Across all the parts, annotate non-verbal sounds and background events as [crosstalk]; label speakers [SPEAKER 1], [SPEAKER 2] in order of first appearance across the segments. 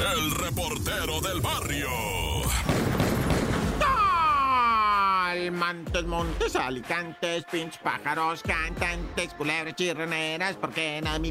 [SPEAKER 1] el reportero del barrio.
[SPEAKER 2] Montes, montes, alicantes, pinch pájaros, cantantes, culebras chirroneras, porque no mi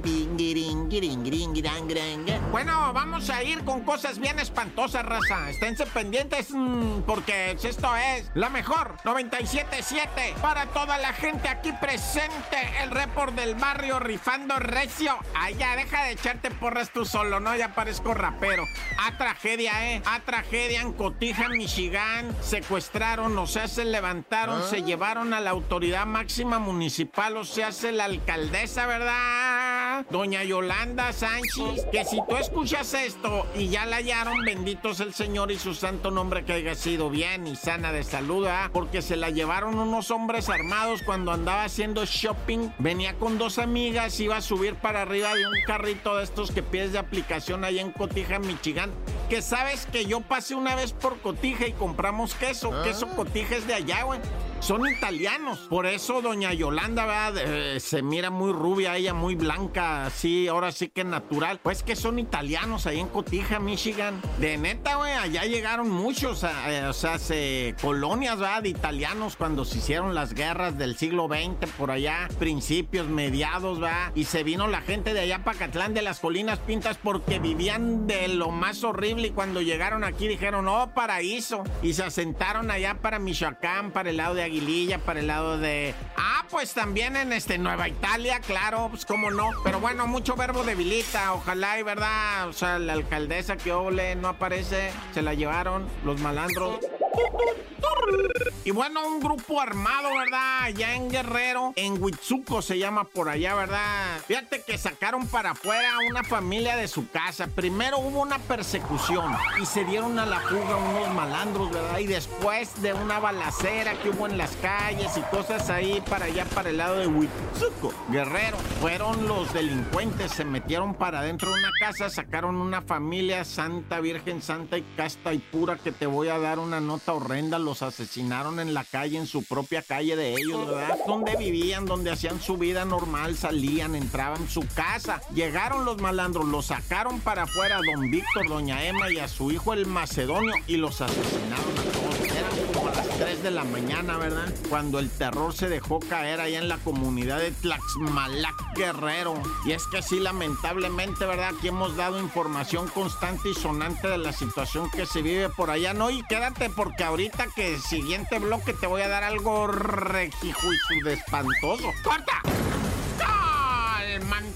[SPEAKER 2] Bueno, vamos a ir con cosas bien espantosas, raza. Esténse pendientes mm, porque esto es la mejor 97.7 para toda la gente aquí presente. El report del barrio rifando recio. Ay, ya, deja de echarte porras tú solo, ¿no? Ya parezco rapero. A tragedia, ¿eh? A tragedia en Cotija, Michigan. Secuestraron, o sea, se levantaron se ah. llevaron a la autoridad máxima municipal, o sea, hace la alcaldesa, ¿verdad? Doña Yolanda Sánchez, que si tú escuchas esto y ya la hallaron, bendito es el Señor y su santo nombre que haya sido bien y sana de salud, ¿ah? Porque se la llevaron unos hombres armados cuando andaba haciendo shopping. Venía con dos amigas, iba a subir para arriba de un carrito de estos que pides de aplicación allá en Cotija, Michigan. Que sabes que yo pasé una vez por Cotija y compramos queso. Queso ah. Cotija es de allá, güey son italianos. Por eso doña Yolanda, ¿verdad? Eh, se mira muy rubia, ella muy blanca, así, ahora sí que natural. Pues que son italianos ahí en Cotija, Michigan. De neta, güey, allá llegaron muchos, eh, o sea, se, colonias, ¿verdad? De italianos cuando se hicieron las guerras del siglo XX, por allá, principios, mediados, ¿verdad? Y se vino la gente de allá, Pacatlán, de las Colinas Pintas, porque vivían de lo más horrible y cuando llegaron aquí dijeron, oh, paraíso. Y se asentaron allá para Michoacán, para el lado de Para el lado de... Ah, pues también en este Nueva Italia, claro, pues cómo no. Pero bueno, mucho verbo debilita, ojalá y verdad. O sea, la alcaldesa que ole no aparece, se la llevaron los malandros. Y bueno, un grupo armado, ¿verdad? Allá en Guerrero, en Huitzuco se llama por allá, ¿verdad? Fíjate que sacaron para afuera a una familia de su casa. Primero hubo una persecución y se dieron a la fuga unos malandros, ¿verdad? Y después de una balacera que hubo en las calles y cosas ahí para allá, para el lado de Huitzuco, Guerrero, fueron los delincuentes, se metieron para adentro de una casa, sacaron una familia santa, virgen santa y casta y pura que te voy a dar una nota horrenda, los asesinaron en la calle, en su propia calle de ellos, ¿verdad? Donde vivían, donde hacían su vida normal, salían, entraban su casa. Llegaron los malandros, los sacaron para afuera a don Víctor, doña Emma y a su hijo el macedonio y los asesinaron a todos. A las 3 de la mañana, ¿verdad? Cuando el terror se dejó caer allá en la comunidad de Tlaxmalac Guerrero. Y es que sí, lamentablemente, ¿verdad? Aquí hemos dado información constante y sonante de la situación que se vive por allá, ¿no? Y quédate porque ahorita que el siguiente bloque te voy a dar algo regijuicio de espantoso. ¡Corta!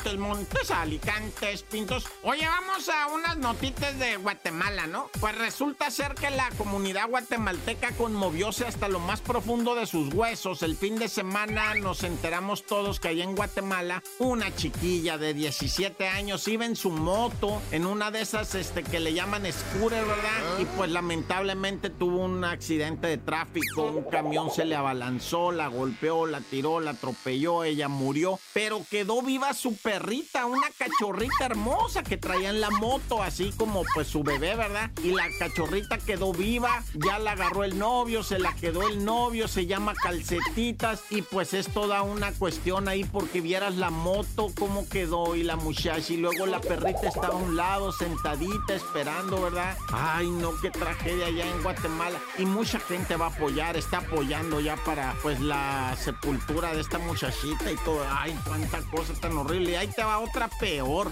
[SPEAKER 2] Montes, Montes, Alicantes, Pintos. Oye, vamos a unas notitas de Guatemala, ¿no? Pues resulta ser que la comunidad guatemalteca conmovióse hasta lo más profundo de sus huesos. El fin de semana nos enteramos todos que allá en Guatemala una chiquilla de 17 años iba en su moto, en una de esas este, que le llaman scooter, ¿verdad? Y pues lamentablemente tuvo un accidente de tráfico, un camión se le abalanzó, la golpeó, la tiró, la atropelló, ella murió, pero quedó viva su perrita, una cachorrita hermosa que traía en la moto, así como pues su bebé, ¿verdad? Y la cachorrita quedó viva, ya la agarró el novio, se la quedó el novio, se llama calcetitas y pues es toda una cuestión ahí porque vieras la moto, cómo quedó y la muchacha y luego la perrita estaba a un lado, sentadita, esperando, ¿verdad? Ay, no, qué tragedia allá en Guatemala. Y mucha gente va a apoyar, está apoyando ya para pues la sepultura de esta muchachita y todo. Ay, cuánta cosa tan horrible ahí te va otra peor.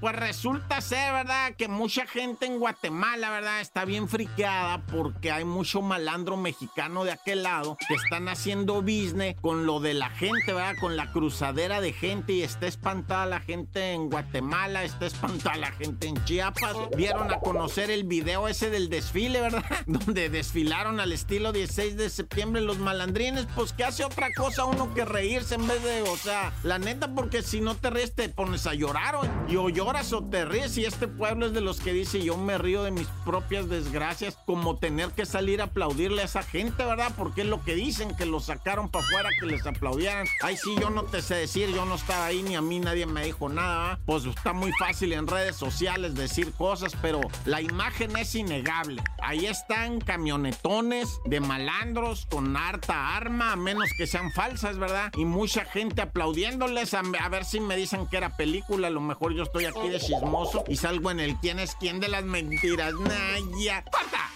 [SPEAKER 2] Pues resulta ser, ¿verdad? Que mucha gente en Guatemala, ¿verdad? Está bien friqueada porque hay mucho malandro mexicano de aquel lado que están haciendo business con lo de la gente, ¿verdad? Con la cruzadera de gente y está espantada la gente en Guatemala, está espantada la gente en Chiapas. Vieron a conocer el video ese del desfile, ¿verdad? [laughs] Donde desfilaron al estilo 16 de septiembre los malandrines. Pues que hace otra cosa uno que reírse en vez de, o sea, la neta, porque si no te ríes te pones a llorar, y o lloras o te ríes, y este pueblo es de los que dice, yo me río de mis propias desgracias, como tener que salir a aplaudirle a esa gente, ¿verdad? Porque es lo que dicen, que lo sacaron para afuera, que les aplaudieran. Ay, sí, yo no te sé decir, yo no estaba ahí, ni a mí nadie me dijo nada, pues está muy fácil en redes sociales decir cosas, pero la imagen es innegable. Ahí están camionetones de malandros con harta arma, a menos que sean falsas, ¿verdad? Y mucha gente aplaudiéndoles a ver si me dicen que era película. A lo mejor yo estoy aquí de chismoso y salgo en el quién es quién de las mentiras. Naya. ¡Corta!